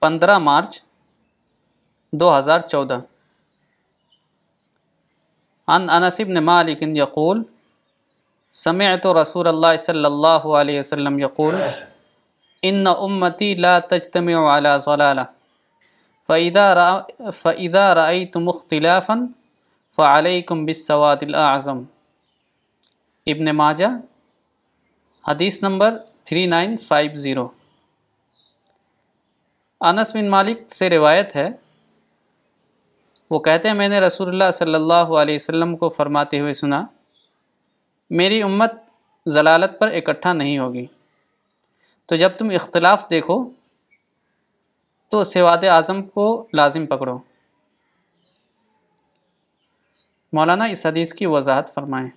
پندرہ مارچ دو ہزار چودہ۔ ان انس بن مالک یقول، سمعت رسول اللہ صلی اللہ علیہ وسلم یقول، ان امتی لا تجتمع على ضلالہ فإذا رأ، فإذا رأيتم اختلافا فعليكم بالسواد الأعظم ابن ماجہ، حدیث نمبر 3950 انس بن مالک سے روایت ہے، وہ کہتے ہیں، میں نے رسول اللہ صلی اللہ علیہ وسلم کو فرماتے ہوئے سنا، میری امت ضلالت پر اکٹھا نہیں ہوگی۔ تو جب تم اختلاف دیکھو تو سواد اعظم کو لازم پکڑو۔ مولانا، اس حدیث کی وضاحت فرمائیں۔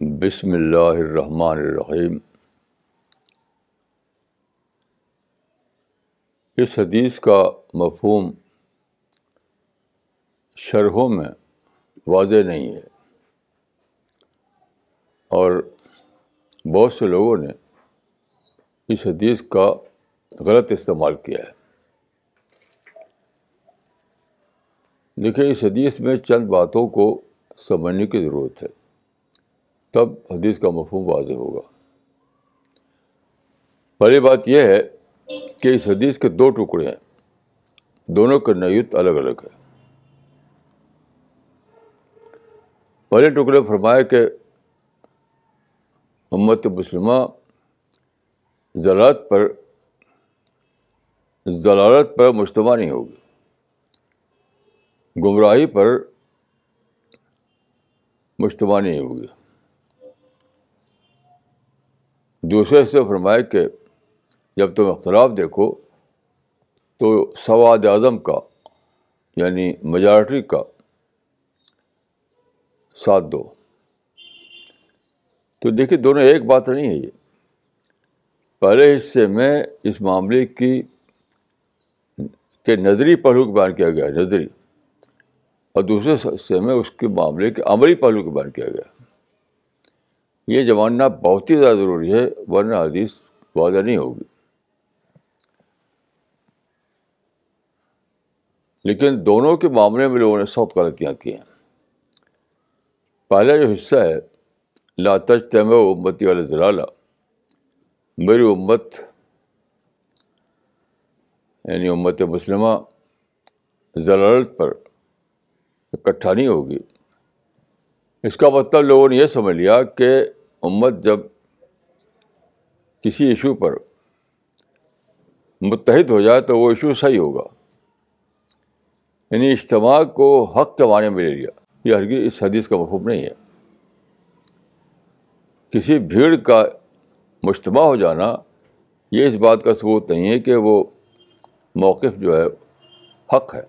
بسم اللہ الرحمن الرحیم۔ اس حدیث کا مفہوم شرحوں میں واضح نہیں ہے۔ اور بہت سے لوگوں نے اس حدیث کا غلط استعمال کیا ہے۔ دیکھیے اس حدیث میں چند باتوں کو سمجھنے کی ضرورت ہے۔ تب حدیث کا مفہوم واضح ہوگا۔ پہلی بات یہ ہے کہ اس حدیث کے دو ٹکڑے ہیں۔ دونوں کا نیت الگ الگ ہے پہلے ٹکڑے فرمائے کہ امت مسلمہ ضلالت پر ضلالت پر مشتبہ نہیں ہوگی۔ گمراہی پر مشتبہ نہیں ہوگی۔ دوسرے سے فرمائے کہ جب تم اختلاف دیکھو تو سواد اعظم کا یعنی میجارٹی کا ساتھ دو۔ تو دیکھیے دونوں ایک بات نہیں ہے یہ۔ پہلے حصے میں اس معاملے کی کہ نظری پہلو کو بیان کیا گیا، نظری۔ اور دوسرے حصے میں اس کے معاملے کے عملی پہلو کو بیان کیا گیا۔ یہ جماننا بہت ہی زیادہ ضروری ہے، ورنہ حدیث واضح نہیں ہوگی۔ لیکن دونوں کے معاملے میں لوگوں نے سخت غلطیاں کی ہیں۔ پہلا جو حصہ ہے، لا تجتمع امتی والا دلالہ میری امت یعنی امت مسلمہ ضلالت پر اکٹھا نہیں ہوگی۔ اس کا مطلب لوگوں نے یہ سمجھ لیا کہ امت جب کسی ایشو پر متحد ہو جائے تو وہ ایشو صحیح ہوگا۔ یعنی اجتماع کو حق کے معنی میں لے لیا۔ یہ ہرگی اس حدیث کا مفہوم نہیں ہے۔ کسی بھیڑ کا مشتبہ ہو جانا، یہ اس بات کا ثبوت نہیں ہے کہ وہ موقف جو ہے، حق ہے۔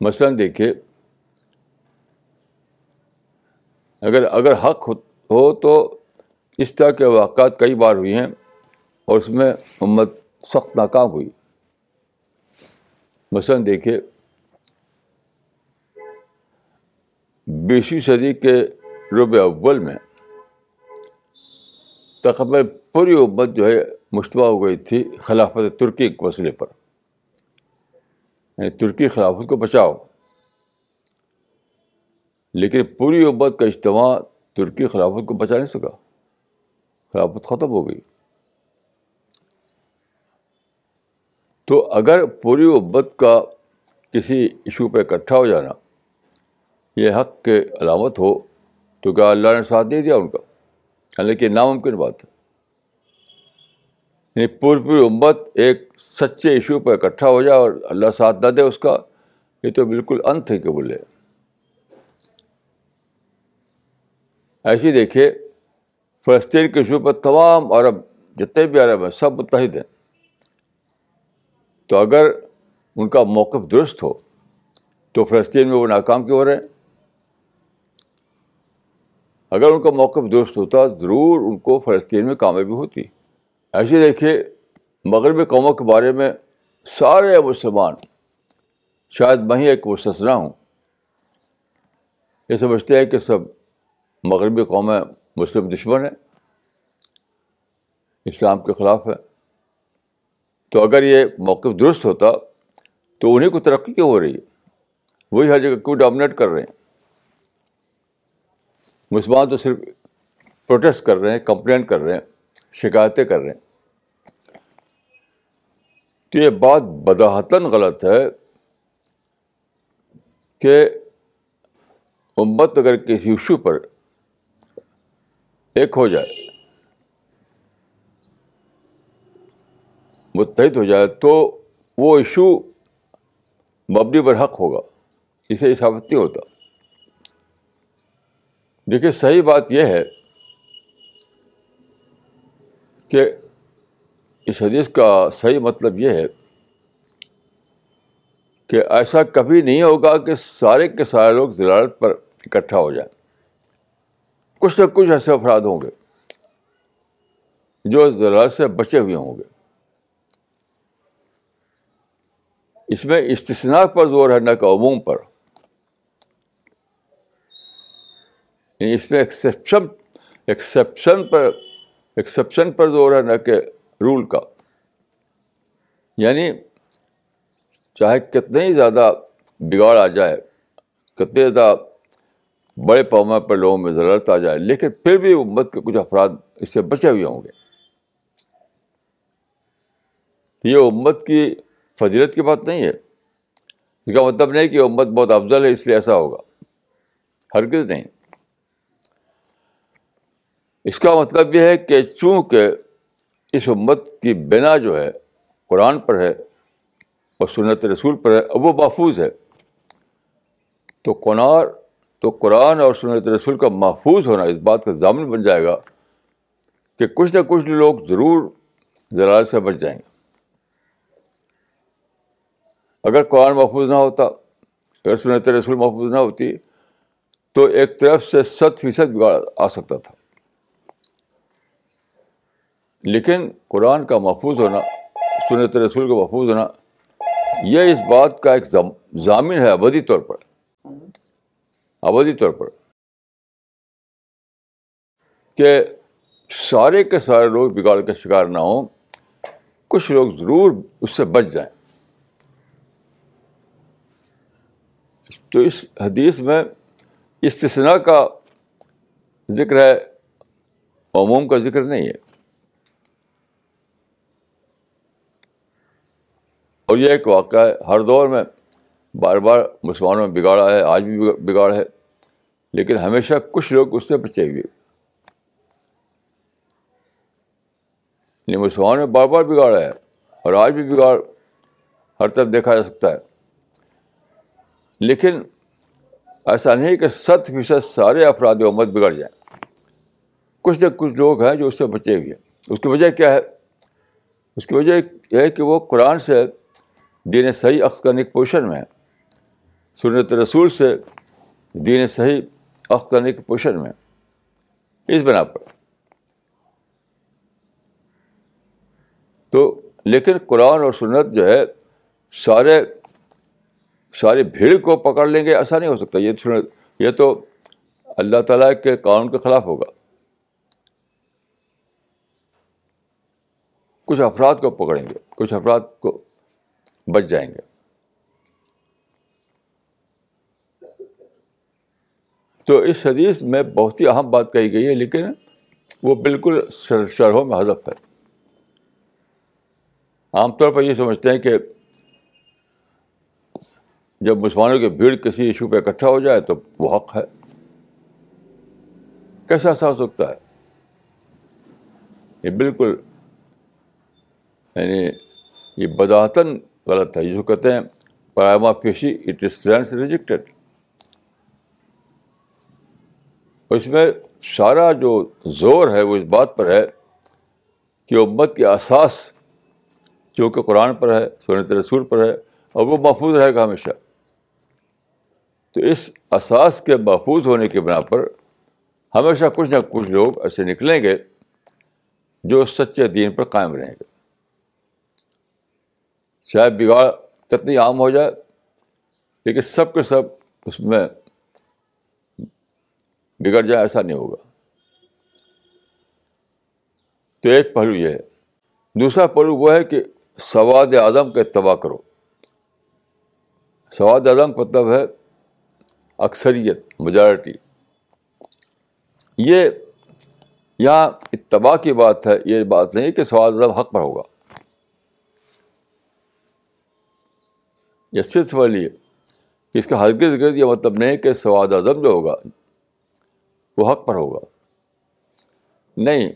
مثلاً دیکھیے، اگر اگر حق ہو تو اس طرح کے واقعات کئی بار ہوئی ہیں اور اس میں امت سخت ناکام ہوئی۔ مثلاً دیکھیے، بیسویں صدی کے رب اول میں تقریباً پوری امت جو ہے مشتبہ ہو گئی تھی خلافت ترکی کے مسئلے پر۔ یعنی ترکی خلافت کو بچاؤ۔ لیکن پوری امت کا اجتماع ترکی خلافت کو بچا نہیں سکا۔ خلافت ختم ہو گئی۔ تو اگر پوری امت کا کسی ایشو پہ اکٹھا ہو جانا یہ حق کے علامت ہو تو کیا اللہ نے ساتھ دے دیا ان کا؟ لیکن ناممکن بات ہے۔ یعنی پوری پوری امت ایک سچے ایشو پہ اکٹھا ہو جائے اور اللہ ساتھ نہ دے اس کا، یہ تو بالکل انت ہے۔ کہ بولے ایسے دیکھیے فلسطین کے ایشو پر تمام عرب جتنے بھی عرب ہیں، سب متحد ہیں۔ تو اگر ان کا موقف درست ہو، تو فلسطین میں وہ ناکام کیوں ہو رہے ہیں؟ اگر ان کا موقف درست ہوتا، ضرور ان کو فلسطین میں کامیابی ہوتی۔ ایسے دیکھیے مغربی قوموں کے بارے میں سارے مسلمان شاید میں ہی ایک مستثنا ہوں۔ یہ سمجھتے ہیں کہ سب مغربی قومیں مسلم دشمن ہیں، اسلام کے خلاف ہے تو اگر یہ موقف درست ہوتا تو انہیں کو ترقی کیوں ہو رہی ہے؟ وہی ہر جگہ کیوں ڈومنیٹ کر رہے ہیں؟ مسلمان تو صرف پروٹیسٹ کر رہے ہیں کمپلین کر رہے ہیں، شکایتیں کر رہے ہیں۔ تو یہ بات بداحتن غلط ہے کہ امت اگر کسی ایشو پر ایک ہو جائے، متحد ہو جائے، تو وہ ایشو مبنی پر حق ہوگا، اسے اشافت نہیں ہوتا۔ دیکھیے، صحیح بات یہ ہے کہ اس حدیث کا صحیح مطلب یہ ہے کہ ایسا کبھی نہیں ہوگا کہ سارے کے سارے لوگ ضلالت پر اکٹھا ہو جائیں۔ کچھ نہ کچھ ایسے افراد ہوں گے جو ضلالت سے بچے ہوئے ہوں گے۔ اس میں استثناء پر زور ہے نہ کہ عموم پر۔ اس میں ایکسیپشن ایکسیپشن پر ایکسیپشن پر زور ہے نہ کہ رول کا۔ یعنی چاہے کتنے ہی زیادہ بگاڑ آ جائے، کتنے زیادہ بڑے پیمانے پر لوگوں میں ضرورت آ جائے، لیکن پھر بھی امت کے کچھ افراد اس سے بچے ہوئے ہوں گے۔ یہ امت کی فضیلت کی بات نہیں ہے۔ اس کا مطلب نہیں کہ امت بہت افضل ہے، اس لیے ایسا ہوگا۔ ہرگز نہیں۔ اس کا مطلب یہ ہے کہ چونکہ اس امت کی بنا جو ہے، قرآن پر ہے اور سنت رسول پر ہے وہ محفوظ ہے۔ تو قنار تو قرآن اور سنت رسول کا محفوظ ہونا اس بات کا ضامن بن جائے گا کہ کچھ نہ کچھ لوگ ضرور ذرائع سے بچ جائیں گے۔ اگر قرآن محفوظ نہ ہوتا، اگر سنت رسول محفوظ نہ ہوتی، تو ایک طرف سے ست فیصد بگاڑ آ سکتا تھا۔ لیکن قرآن کا محفوظ ہونا، سنت رسول کا محفوظ ہونا، یہ اس بات کا ایک ضامن ہے ابدی طور پر۔ ابدی طور پر۔ کہ سارے کے سارے لوگ بگاڑ کا شکار نہ ہوں، کچھ لوگ ضرور اس سے بچ جائیں۔ تو اس حدیث میں استثناء کا ذکر ہے، عموم کا ذکر نہیں ہے۔ اور یہ ایک واقعہ ہے، ہر دور میں بار بار مسلمانوں میں بگاڑا ہے، آج بھی بگاڑ ہے، لیکن ہمیشہ کچھ لوگ اس سے بچے ہوئے۔ یعنی مسلمانوں میں بار بار بگاڑا ہے اور آج بھی بگاڑ ہر طرف دیکھا جا سکتا ہے۔ لیکن ایسا نہیں کہ ست فیصد سارے افراد امت بگڑ جائیں۔ کچھ نہ کچھ لوگ ہیں جو اس سے بچے ہوئے ہیں۔ اس کی وجہ کیا ہے؟ اس کی وجہ یہ ہے کہ وہ قرآن سے دین صحیح عکس کرنے کی پوزیشن میں ہے۔ سنت رسول سے دین صحیح عکس کرنے کی پوزیشن میں اس بنا پر۔ تو لیکن قرآن اور سنت جو ہے، سارے، ساری بھیڑ کو پکڑ لیں گے، ایسا نہیں ہو سکتا۔ یہ یہ تو اللہ تعالیٰ کے قانون کے خلاف ہوگا۔ کچھ افراد کو پکڑیں گے، کچھ افراد کو بچ جائیں گے۔ تو اس حدیث میں بہت ہی اہم بات کہی گئی ہے، لیکن وہ بالکل شرحوں میں ہدف ہے۔ عام طور پر یہ سمجھتے ہیں کہ جب مسلمانوں کی بھیڑ کسی ایشو پہ اکٹھا ہو جائے تو وہ حق ہے۔ کیسا ایسا ہو سکتا ہے؟ یہ بالکل یعنی یہ بداحتن غلط ہے۔ جس کو کہتے ہیں prima facie it stands rejected اس میں سارا جو زور ہے، وہ اس بات پر ہے کہ امت کے اساس جو کہ قرآن پر ہے، سنت رسول پر ہے، اور وہ محفوظ رہے گا ہمیشہ۔ تو اس اساس کے محفوظ ہونے کے بنا پر ہمیشہ کچھ نہ کچھ لوگ ایسے نکلیں گے جو سچے دین پر قائم رہیں گے۔ چاہے بگاڑ کتنی عام ہو جائے، لیکن سب کے سب اس میں بگڑ جائے ایسا نہیں ہوگا۔ تو ایک پہلو یہ ہے۔ دوسرا پہلو وہ ہے کہ سواد اعظم کا اتباع کرو۔ سواد اعظم کا مطلب ہے اکثریت میجارٹی یہ یہاں اتباع کی بات ہے، یہ بات نہیں کہ سواد اعظم حق پر ہوگا۔ یہ صرف سمجھ لیے کہ اس کا ہرگز گرد یہ مطلب نہیں کہ سواد اعظم جو ہوگا، وہ حق پر ہوگا۔ نہیں،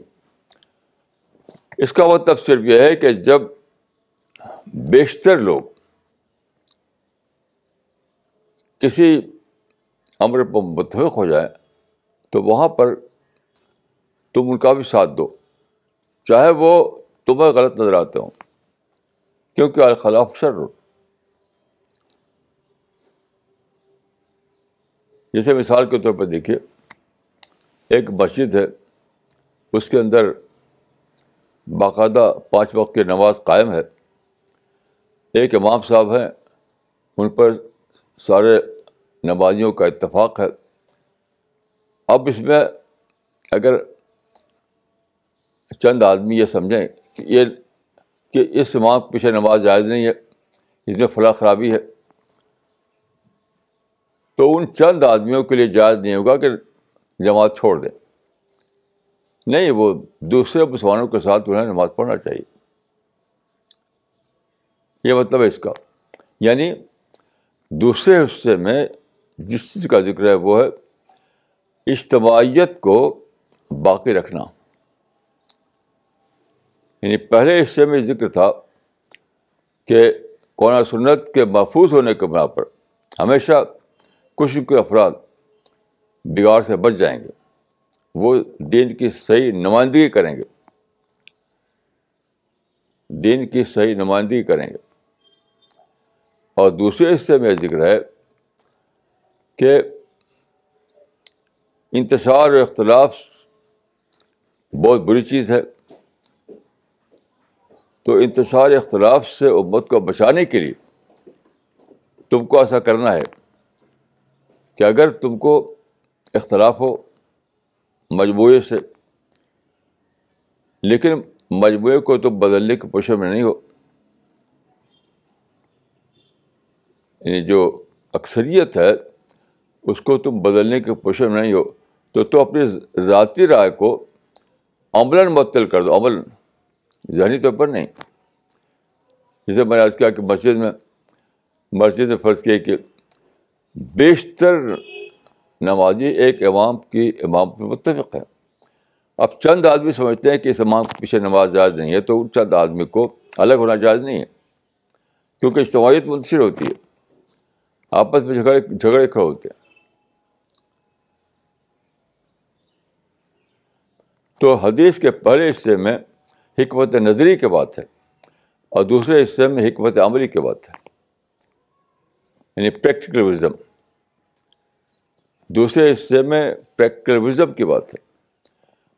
اس کا مطلب صرف یہ ہے کہ جب بیشتر لوگ کسی امر پر متفق ہو جائے تو وہاں پر تم ان کا بھی ساتھ دو، چاہے وہ تمہیں غلط نظر آتے ہوں، کیونکہ الخلاف شر۔ جیسے مثال کے طور پر دیکھیے، ایک مسجد ہے، اس کے اندر باقاعدہ پانچ وقت کی نماز قائم ہے۔ ایک امام صاحب ہیں، ان پر سارے نمازیوں کا اتفاق ہے۔ اب اس میں اگر چند آدمی یہ سمجھیں کہ یہ کہ اس امام کے پیچھے نماز جائز نہیں ہے، اس میں فلاں خرابی ہے۔ تو ان چند آدمیوں کے لیے جائز نہیں ہوگا کہ جماعت چھوڑ دیں۔ نہیں، وہ دوسرے مسلمانوں کے ساتھ انہیں نماز پڑھنا چاہیے۔ یہ مطلب ہے اس کا۔ یعنی دوسرے حصے میں جس چیز کا ذکر ہے وہ ہے اجتماعیت کو باقی رکھنا۔ یعنی پہلے حصے میں ذکر تھا کہ قرآن سنت کے محفوظ ہونے کے بنا پر ہمیشہ کچھ کچھ افراد بگاڑ سے بچ جائیں گے۔ وہ دین کی صحیح نمائندگی کریں گے۔ دین کی صحیح نمائندگی کریں گے۔ اور دوسرے حصے میں ذکر ہے کہ انتشار و اختلاف بہت بری چیز ہے۔ تو انتشار اختلاف سے امت کو بچانے کے لیے تم کو ایسا کرنا ہے۔ کہ اگر تم کو اختلاف ہو مجموعے سے، لیکن مجموعے کو تم بدلنے کی پوشن میں نہیں ہو۔ یعنی جو اکثریت ہے، اس کو تم بدلنے کے پوشن میں نہیں ہو۔ تو تو اپنی ذاتی رائے کو عملاً معطل کر دو عمل ذہنی طور پر نہیں۔ جیسے میں نے آج کیا کہ مسجد میں مسجد میں فرض کیا کہ بیشتر نمازی ایک امام کی امام پہ متفق ہے۔ اب چند آدمی سمجھتے ہیں کہ اس امام کے پیچھے نماز جائز نہیں ہے تو ان چند آدمی کو الگ ہونا جائز نہیں ہے، کیونکہ اجتماعیت منتشر ہوتی ہے، آپس میں جھگڑے جھگڑے کھڑے ہوتے ہیں۔ تو حدیث کے پہلے حصے میں حکمت نظری کے بات ہے اور دوسرے حصے میں حکمت عملی کی بات ہے۔ یعنی پریکٹیکل وزم دوسرے حصے میں پریکٹیکل وزم کی بات ہے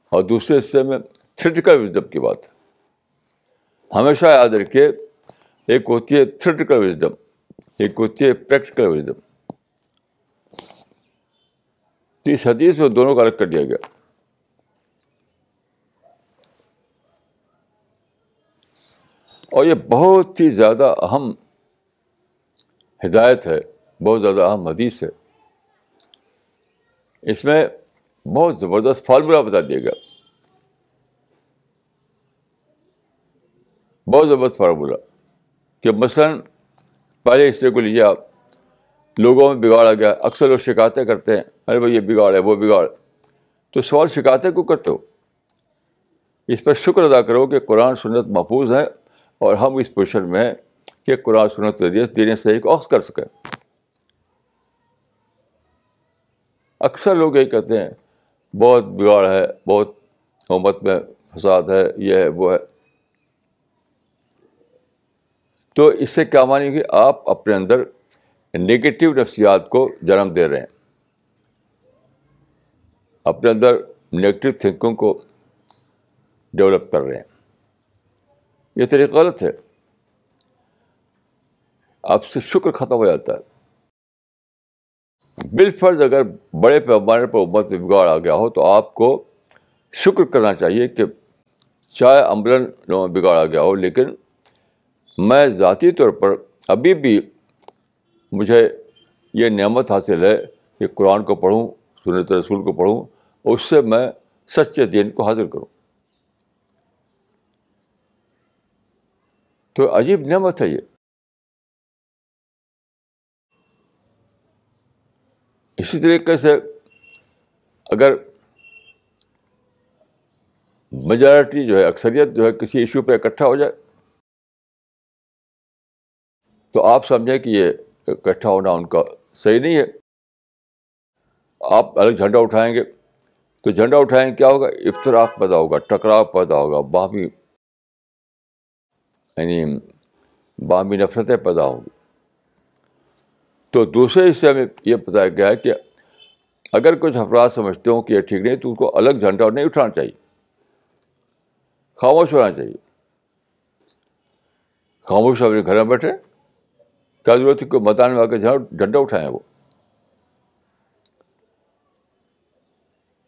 اور دوسرے حصے میں تھریٹیکل وزڈم کی بات ہے۔ ہمیشہ یاد رکھیے، ایک ہوتی ہے تھریٹیکل وزڈم ایک ہوتی ہے پریکٹیکل وزڈم تو اس حدیث میں دونوں کا الگ کر دیا گیا۔ اور یہ بہت ہی زیادہ اہم ہدایت ہے، بہت زیادہ اہم حدیث ہے۔ اس میں بہت زبردست فارمولہ بتا دیا گیا۔ بہت زبردست فارمولہ کہ مثلاً پہلے حصے کو لیجیے آپ، لوگوں میں بگاڑ آ گیا، اکثر لوگ شکایتیں کرتے ہیں، ارے بھائی یہ بگاڑ ہے، وہ بگاڑ۔ تو سوال شکایتیں کیوں کرتے ہو؟ اس پر شکر ادا کرو کہ قرآن سنت محفوظ ہے اور ہم اس پوزیشن میں ہیں کہ قرآن سنت ذریعے دین صحیح کو عکس کر سکیں۔ اکثر لوگ یہی کہتے ہیں، بہت بگاڑ ہے، بہت امت میں فساد ہے، یہ ہے، وہ ہے۔ تو اس سے کیا مانی کہ آپ اپنے اندر نگیٹو نفسیات کو جنم دے رہے ہیں۔ اپنے اندر نگیٹو تھنکنگ کو ڈیولپ کر رہے ہیں۔ یہ طریقہ غلط ہے۔ آپ سے شکر ختم ہو جاتا ہے۔ بالفرض اگر بڑے پیمانے پر امت میں بگاڑ آ گیا ہو تو آپ کو شکر کرنا چاہیے کہ چاہے عملاً بگاڑ آ گیا ہو، لیکن میں ذاتی طور پر ابھی بھی مجھے یہ نعمت حاصل ہے کہ قرآن کو پڑھوں، سنت رسول کو پڑھوں اور اس سے میں سچے دین کو حاضر کروں۔ تو عجیب نعمت ہے یہ۔ اسی طریقے سے اگر میجارٹی جو ہے، اکثریت جو ہے کسی ایشو پہ اکٹھا ہو جائے، تو آپ سمجھیں کہ یہ اکٹھا ہونا ان کا صحیح نہیں ہے۔ آپ الگ جھنڈا اٹھائیں گے، تو جھنڈا اٹھائیں گے کیا ہوگا؟ افطراک پیدا ہوگا، ٹکراؤ پیدا ہوگا، باہمی یعنی باہمی نفرتیں پیدا ہوں گی تو دوسرے حصے میں یہ بتایا گیا ہے کہ اگر کچھ افراد سمجھتے ہوں کہ یہ ٹھیک نہیں، تو ان کو الگ جھنڈا نہیں اٹھانا چاہیے۔ خاموش ہونا چاہیے۔ خاموش اپنے گھر میں بیٹھے، کیا ضرورت ہے کوئی میدان میں آ کے جھنڈا اٹھائیں وہ؟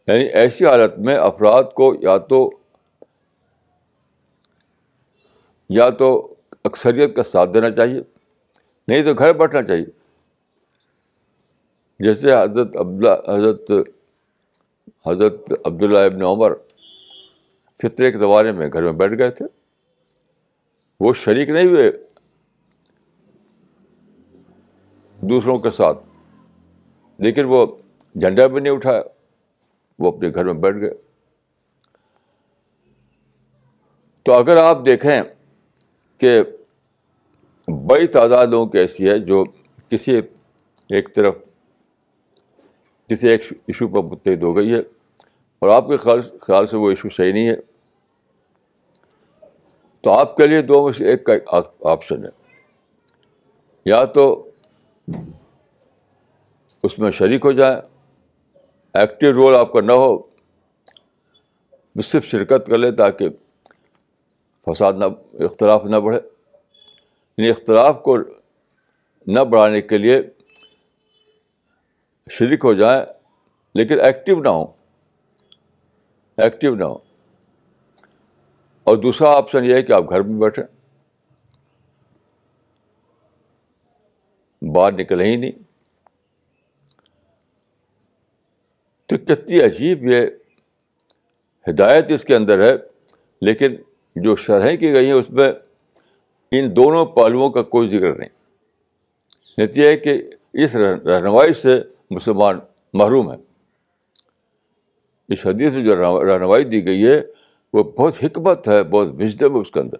یعنی ایسی حالت میں افراد کو یا تو یا تو اکثریت کا ساتھ دینا چاہیے، نہیں تو گھر بیٹھنا چاہیے۔ جیسے حضرت عبداللہ، حضرت حضرت عبداللہ ابن عمر فطرے کے زمانے میں گھر میں بیٹھ گئے تھے، وہ شریک نہیں ہوئے دوسروں کے ساتھ، لیکن وہ جھنڈا بھی نہیں اٹھایا، وہ اپنے گھر میں بیٹھ گئے۔ تو اگر آپ دیکھیں کہ بڑی تعداد لوگوں کی ایسی ہے جو کسی ایک طرف کسی ایک ایشو پر متحد ہو گئی ہے۔ اور آپ کے خیال خیال سے وہ ایشو صحیح نہیں ہے۔ تو آپ کے لیے دو میں سے ایک کا آپشن ہے۔ یا تو اس میں شریک ہو جائیں ایکٹیو رول آپ کا نہ ہو صرف شرکت کر لیں تاکہ فساد نہ اختلاف نہ بڑھے۔ یعنی اختلاف کو نہ بڑھانے کے لیے شریک ہو جائیں لیکن ایکٹیو نہ ہوں ایکٹیو نہ ہو۔ اور دوسرا آپشن یہ ہے کہ آپ گھر میں بیٹھیں۔ باہر نکلے ہی نہیں۔ تو کتنی عجیب یہ ہدایت اس کے اندر ہے، لیکن جو شرحیں کی گئی ہیں، اس میں ان دونوں پہلوؤں کا کوئی ذکر نہیں۔ نتیجہ ہے کہ اس رہنمائی سے مسلمان محروم ہے اس حدیث میں جو رہنمائی دی گئی ہے، وہ بہت حکمت ہے، بہت وزڈم ہے اس کے اندر۔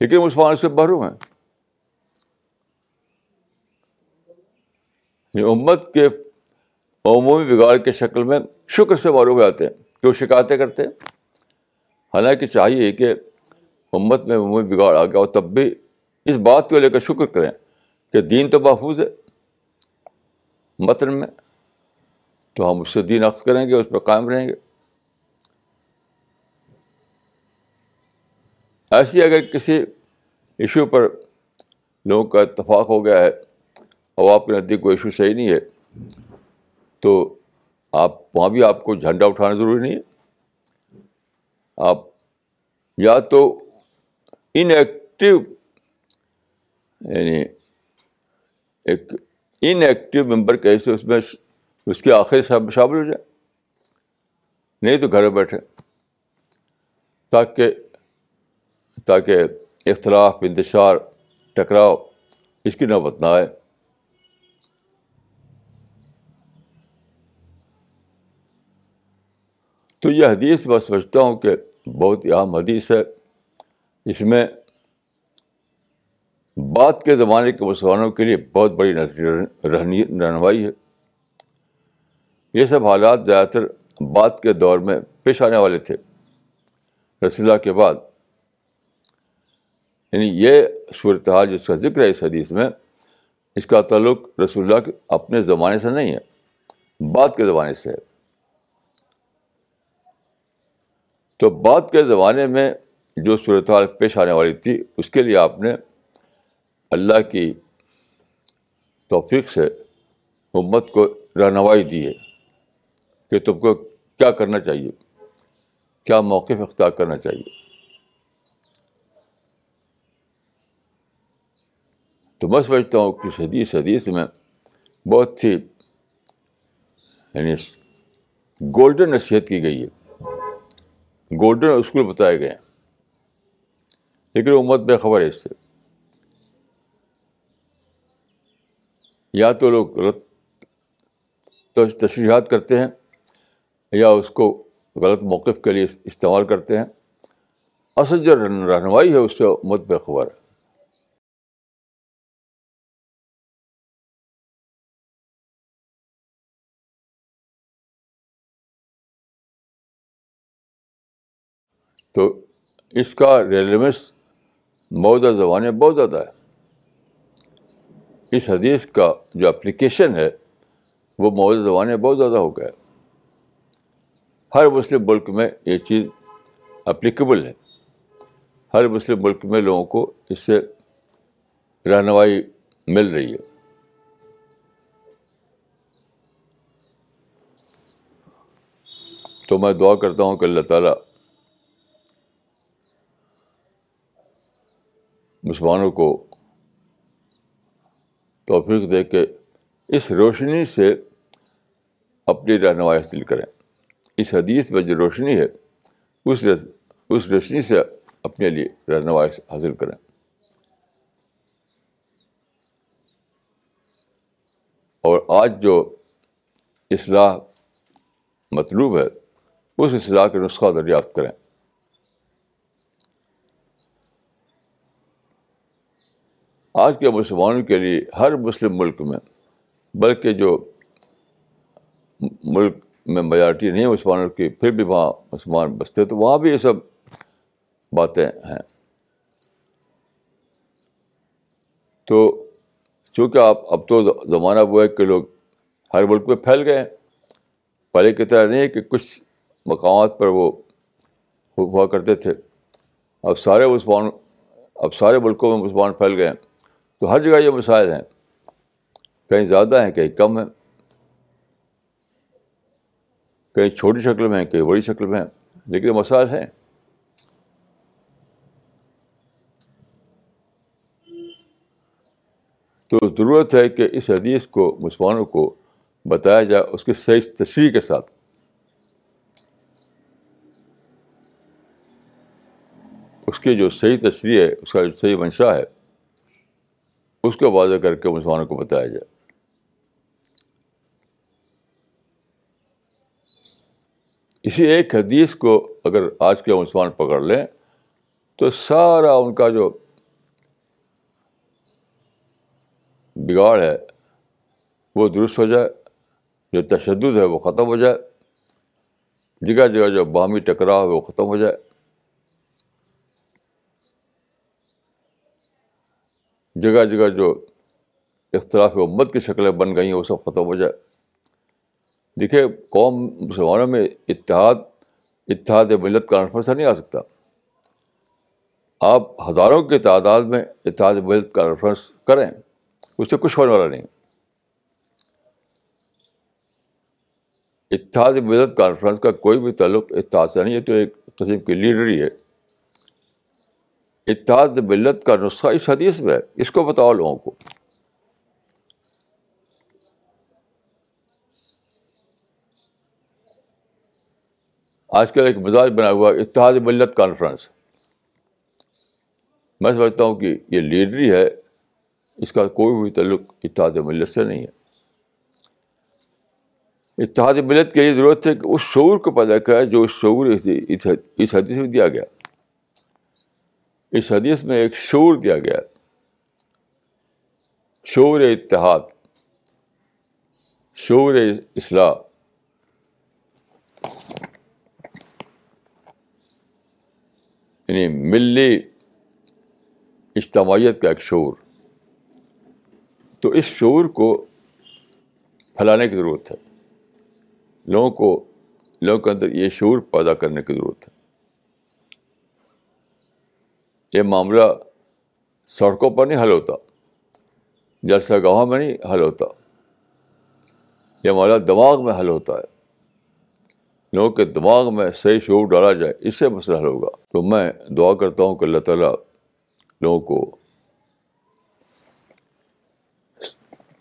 لیکن مسلمان اس سے محروم ہیں۔ یعنی امت کے عمومی بگاڑ کے شکل میں شکر سے معروف آتے ہیں، کہ وہ شکایتیں کرتے ہیں۔ حالانکہ چاہیے کہ امت میں عمومی بگاڑ آ گیا اور تب بھی اس بات کو لے کر شکر کریں کہ دین تو محفوظ ہے۔ متن میں، تو ہم اس سے دین عکس کریں گے، اس پہ قائم رہیں گے۔ ایسی اگر کسی ایشو پر لوگوں کا اتفاق ہو گیا ہے اور آپ کے نزدیک کوئی ایشو صحیح نہیں ہے، تو آپ، وہاں بھی آپ کو جھنڈا اٹھانا ضروری نہیں ہے۔ آپ یا تو ان ایکٹیو یعنی ایک ان ایکٹیو ممبر کیسے اس میں اس کے آخر شامل ہو جائے؟ نہیں تو گھر بیٹھے۔ تاکہ تاکہ اختلاف، انتشار، ٹکراؤ اس کی نوبت نہ آئے۔ تو یہ حدیث میں سمجھتا ہوں کہ بہت ہی اہم حدیث ہے۔ اس میں بات کے زمانے کے مسلمانوں کے لیے بہت بڑی رہنمائی ہے۔ یہ سب حالات زیادہ تر بات کے دور میں پیش آنے والے تھے۔ رسول اللہ کے بعد۔ یعنی یہ صورتحال جس کا ذکر ہے اس حدیث میں، اس کا تعلق رسول اللہ کے اپنے زمانے سے نہیں ہے بات کے زمانے سے ہے۔ تو بعد کے زمانے میں جو صورتحال پیش آنے والی تھی، اس کے لیے آپ نے اللہ کی توفیق سے امت کو رہنمائی دی ہے کہ تم کو کیا کرنا چاہیے، کیا موقف اختیار کرنا چاہیے۔ تو میں سمجھتا ہوں کہ حدیث حدیث میں بہت سی یعنی گولڈن نصیحت کی گئی ہے۔ گولڈن اسکول بتائے گئے ہیں۔ لیکن امت بے خبر ہے اس سے۔ یا تو لوگ غلط تشریحات کرتے ہیں، یا اس کو غلط موقف کے لیے استعمال کرتے ہیں۔ اصل جو رہنمائی ہے، اس سے امت بے خبر ہے۔ تو اس کا ریلیونس موجودہ زمانے میں بہت زیادہ ہے۔ اس حدیث کا جو اپلیکیشن ہے، وہ موجودہ زمانے میں بہت زیادہ ہو گیا ہے۔ ہر مسلم ملک میں یہ چیز اپلیکیبل ہے۔ ہر مسلم ملک میں لوگوں کو اس سے رہنمائی مل رہی ہے۔ تو میں دعا کرتا ہوں کہ اللہ تعالیٰ مسلمانوں کو توفیق دے کے اس روشنی سے اپنی رہنمائی حاصل کریں۔ اس حدیث میں جو روشنی ہے، اس اس روشنی سے اپنے لیے رہنمائی حاصل کریں۔ اور آج جو اصلاح مطلوب ہے، اس اصلاح کے نسخہ دریافت کریں۔ آج کے مسلمانوں کے لیے ہر مسلم ملک میں، بلکہ جو ملک میں میجارٹی نہیں مسلمانوں کی، پھر بھی وہاں مسلمان بستے تو وہاں بھی یہ سب باتیں ہیں۔ تو چونکہ آپ، اب تو زمانہ وہ ہے کہ لوگ ہر ملک میں پھیل گئے ہیں۔ پہلے کی طرح نہیں ہے کہ کچھ مقامات پر وہ ہوا کرتے تھے۔ اب سارے مسلمان، اب سارے ملکوں میں مسلمان پھیل گئے ہیں۔ تو ہر جگہ یہ مسائل ہیں۔ کہیں زیادہ ہیں، کہیں کم ہیں۔ کہیں چھوٹی شکل میں ہیں، کہیں بڑی شکل میں ہیں۔ لیکن مسائل ہیں۔ تو ضرورت ہے کہ اس حدیث کو، مسلمانوں کو بتایا جائے اس کی صحیح تشریح کے ساتھ۔ اس کی جو صحیح تشریح ہے، اس کا جو صحیح منشا ہے اس کو واضح کر کے مسلمانوں کو بتایا جائے۔ اسی ایک حدیث کو اگر آج کے مسلمان پکڑ لیں، تو سارا ان کا جو بگاڑ ہے، وہ درست ہو جائے، جو تشدد ہے، وہ ختم ہو جائے، جگہ جگہ جو باہمی ٹکراؤ ہے، وہ ختم ہو جائے۔ جگہ جگہ جو اختلاف امت کی شکلیں بن گئی ہیں وہ سب ختم ہو جائے۔ دیکھیے، قوم مسلمانوں میں اتحاد اتحاد ملت کانفرنس نہیں آ سکتا۔ آپ ہزاروں کی تعداد میں اتحاد ملت کانفرنس کریں، اس سے کچھ ہونے والا نہیں۔ اتحاد ملت کانفرنس کا کوئی بھی تعلق اتحاد سے نہیں ہے تو ایک قسم کی لیڈری ہے۔ اتحاد ملت کا نسخہ اس حدیث میں ہے۔ اس کو بتاؤ لوگوں کو۔ آج کل ایک مزاج بنا ہوا اتحاد ملت کانفرنس میں سمجھتا ہوں کہ یہ لیڈری ہے، اس کا کوئی بھی تعلق اتحاد ملت سے نہیں ہے۔ اتحاد ملت کے لیے ضرورت ہے کہ اس شعور کو پیدا کرے جو اس شعور اس حدیث میں دیا گیا۔ اس حدیث میں ایک شعور دیا گیا شعور اتحاد، شعور اصلاح۔ یعنی ملی اجتماعیت کا ایک شعور۔ تو اس شعور کو پھیلانے کی ضرورت ہے۔ لوگوں کو، لوگوں کے اندر یہ شعور پیدا کرنے کی ضرورت ہے۔ یہ معاملہ سڑکوں پر نہیں حل ہوتا، جلسہ گاہوں میں نہیں حل ہوتا، یہ ہمارا دماغ میں حل ہوتا ہے۔ لوگوں کے دماغ میں صحیح شعور ڈالا جائے، اس سے مسئلہ حل ہوگا۔ تو میں دعا کرتا ہوں کہ اللہ تعالیٰ لوگوں کو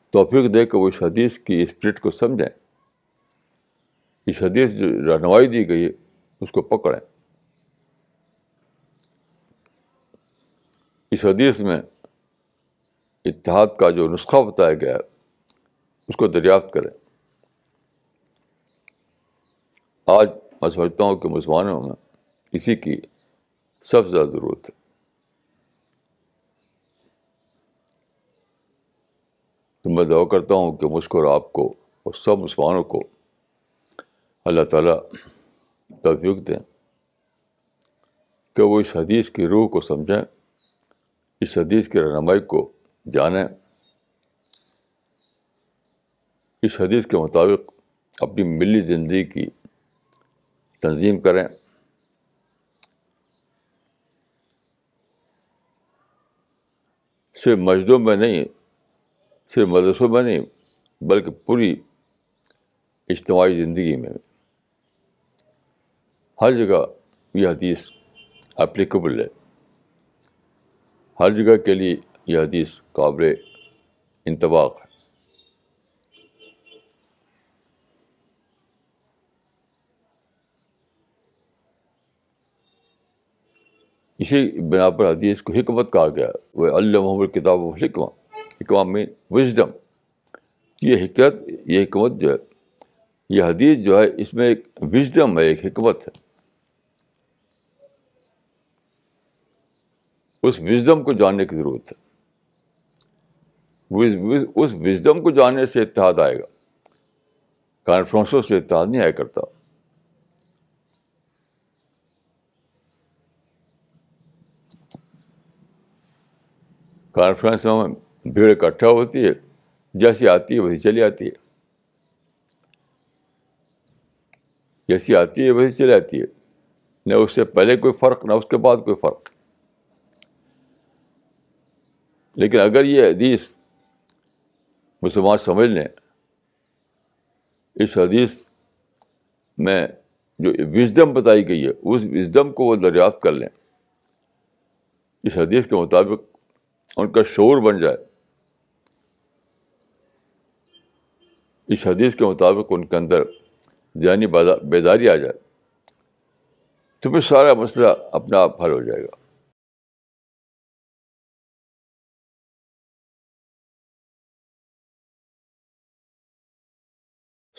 توفیق دے کے وہ اس حدیث کی اسپرٹ کو سمجھیں۔ اس حدیث جو رہنمائی دی گئی ہے، اس کو پکڑیں۔ اس حدیث میں اتحاد کا جو نسخہ بتایا گیا ہے، اس کو دریافت کریں۔ آج میں سمجھتا ہوں کہ مسلمانوں میں اسی کی سب سے زیادہ ضرورت ہے۔ تو میں دعا کرتا ہوں کہ مجھ کو اور آپ کو اور سب مسلمانوں کو اللہ تعالیٰ توفیق دیں کہ وہ اس حدیث کی روح کو سمجھیں۔ اس حدیث کی رہنمائی کو جانیں۔ اس حدیث کے مطابق اپنی ملی زندگی کی تنظیم کریں۔ صرف مسجدوں میں نہیں، صرف مدرسوں میں نہیں، بلکہ پوری اجتماعی زندگی میں۔ ہر جگہ یہ حدیث اپلیکیبل ہے۔ ہر جگہ کے لیے یہ حدیث قابل انتباق ہے۔ اسی بنا پر حدیث کو حکمت کہا گیا۔ وہ اللہ محمد کتاب و حکمہ۔ حکمہ مین وزڈم یہ حکمت یہ حکمت جو ہے، یہ حدیث جو ہے، اس میں ایک وزڈم ہے، ایک حکمت ہے۔ اس وزڈم کو جاننے کی ضرورت ہے۔ اس وزڈم کو جاننے سے اتحاد آئے گا۔ کانفرنسوں سے اتحاد نہیں آیا کرتا۔ کانفرنس میں بھیڑ اکٹھا ہوتی ہے، جیسی آتی ہے وہی چلی آتی ہے۔ جیسی آتی ہے وہی چلی آتی ہے۔ نہ اس سے پہلے کوئی فرق، نہ اس کے بعد کوئی فرق۔ لیکن اگر یہ حدیث مسلمان سمجھ لیں، اس حدیث میں جو وزڈم بتائی گئی ہے، اس وزڈم کو وہ دریافت کر لیں۔ اس حدیث کے مطابق ان کا شعور بن جائے۔ اس حدیث کے مطابق ان کے اندر ذہنی بیداری آ جائے۔ تو پھر سارا مسئلہ اپنا آپ حل ہو جائے گا۔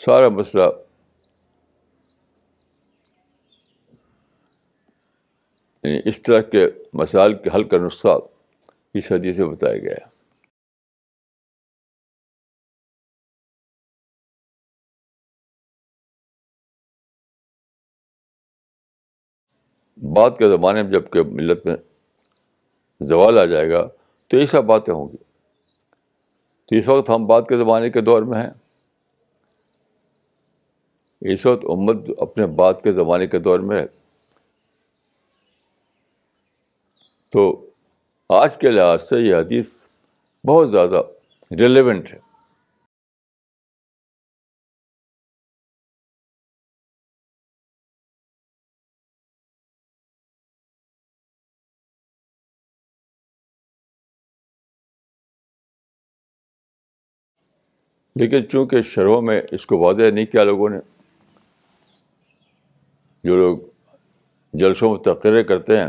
سارا مسئلہ یعنی اس طرح کے مسائل کے حل کا نسخہ اس حدیث سے بتایا گیا ہے۔ بعد کے زمانے میں جبکہ ملت میں زوال آ جائے گا تو یہ سب باتیں ہوں گی۔ تو اس وقت ہم بعد کے زمانے کے دور میں ہیں۔ اس وقت امت اپنے بعد کے زمانے کے دور میں ہے۔ تو آج کے لحاظ سے یہ حدیث بہت زیادہ ریلیونٹ ہے۔ لیکن چونکہ شرحوں میں اس کو واضح نہیں کیا لوگوں نے جو لوگ جلسوں میں تقریر کرتے ہیں،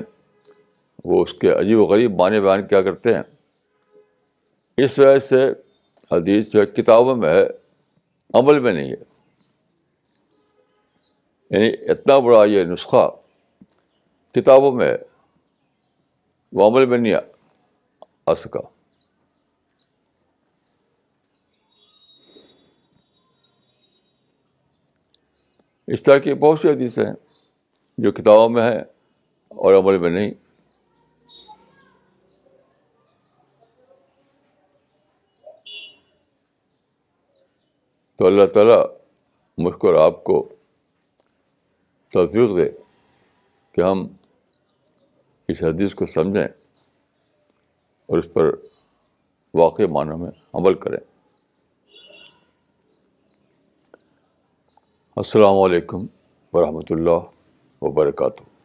وہ اس کے عجیب و غریب معنی بیان کیا کرتے ہیں۔ اس وجہ سے حدیث جو ہے کتابوں میں ہے، عمل میں نہیں ہے۔ یعنی اتنا بڑا یہ نسخہ کتابوں میں ہے، وہ عمل میں نہیں آ سکا۔ اس طرح کی بہت سی حدیثیں ہیں۔ جو کتابوں میں ہیں اور عمل میں نہیں۔ تو اللہ تعالیٰ مجھ کو اور آپ کو توفیق دے کہ ہم اس حدیث کو سمجھیں اور اس پر واقع معنوں میں عمل کریں۔ السلام علیکم ورحمۃ اللہ۔ وبرکاتہ۔